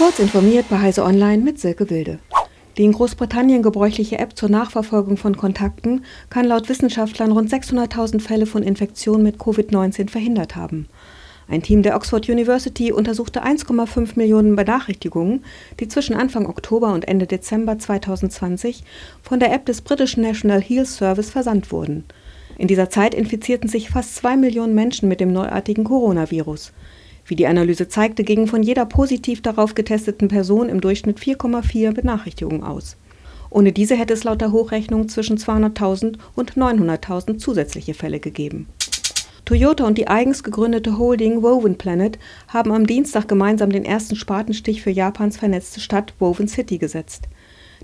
Kurz informiert bei Heise Online mit Silke Wilde. Die in Großbritannien gebräuchliche App zur Nachverfolgung von Kontakten kann laut Wissenschaftlern rund 600.000 Fälle von Infektionen mit Covid-19 verhindert haben. Ein Team der Oxford University untersuchte 1,5 Millionen Benachrichtigungen, die zwischen Anfang Oktober und Ende Dezember 2020 von der App des britischen National Health Service versandt wurden. In dieser Zeit infizierten sich fast zwei Millionen Menschen mit dem neuartigen Coronavirus. Wie die Analyse zeigte, gingen von jeder positiv darauf getesteten Person im Durchschnitt 4,4 Benachrichtigungen aus. Ohne diese hätte es laut der Hochrechnung zwischen 200.000 und 900.000 zusätzliche Fälle gegeben. Toyota und die eigens gegründete Holding Woven Planet haben am Dienstag gemeinsam den ersten Spatenstich für Japans vernetzte Stadt Woven City gesetzt.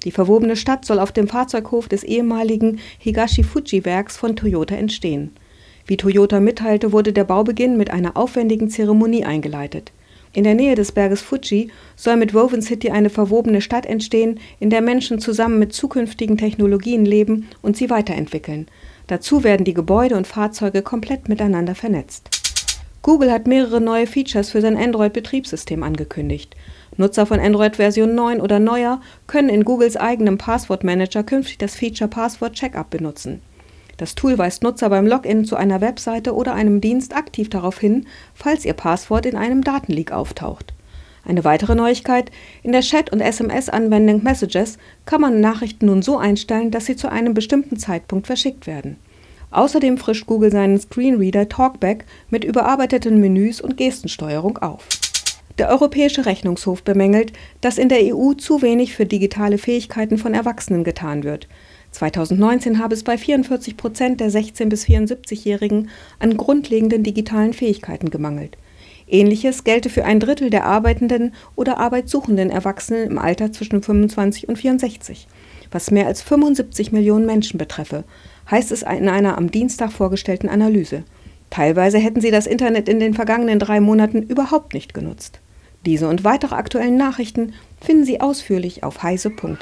Die verwobene Stadt soll auf dem Fahrzeughof des ehemaligen Higashi-Fuji-Werks von Toyota entstehen wie Toyota mitteilte, wurde der Baubeginn mit einer aufwendigen Zeremonie eingeleitet. In der Nähe des Berges Fuji soll mit Woven City eine verwobene Stadt entstehen, in der Menschen zusammen mit zukünftigen Technologien leben und sie weiterentwickeln. Dazu werden die Gebäude und Fahrzeuge komplett miteinander vernetzt. Google hat mehrere neue Features für sein Android-Betriebssystem angekündigt. Nutzer von Android Version 9 oder neuer können in Googles eigenem Passwortmanager künftig das Feature Passwort Checkup benutzen. Das Tool weist Nutzer beim Login zu einer Webseite oder einem Dienst aktiv darauf hin, falls ihr Passwort in einem Datenleak auftaucht. Eine weitere Neuigkeit: In der Chat- und SMS-Anwendung Messages kann man Nachrichten nun so einstellen, dass sie zu einem bestimmten Zeitpunkt verschickt werden. Außerdem frischt Google seinen Screenreader Talkback mit überarbeiteten Menüs und Gestensteuerung auf. Der Europäische Rechnungshof bemängelt, dass in der EU zu wenig für digitale Fähigkeiten von Erwachsenen getan wird. 2019 habe es bei 44 Prozent der 16- bis 74-Jährigen an grundlegenden digitalen Fähigkeiten gemangelt. Ähnliches gelte für ein Drittel der arbeitenden oder arbeitssuchenden Erwachsenen im Alter zwischen 25 und 64, was mehr als 75 Millionen Menschen betreffe, heißt es in einer am Dienstag vorgestellten Analyse. Teilweise hätten sie das Internet in den vergangenen drei Monaten überhaupt nicht genutzt. Diese und weitere aktuellen Nachrichten finden Sie ausführlich auf heise.de.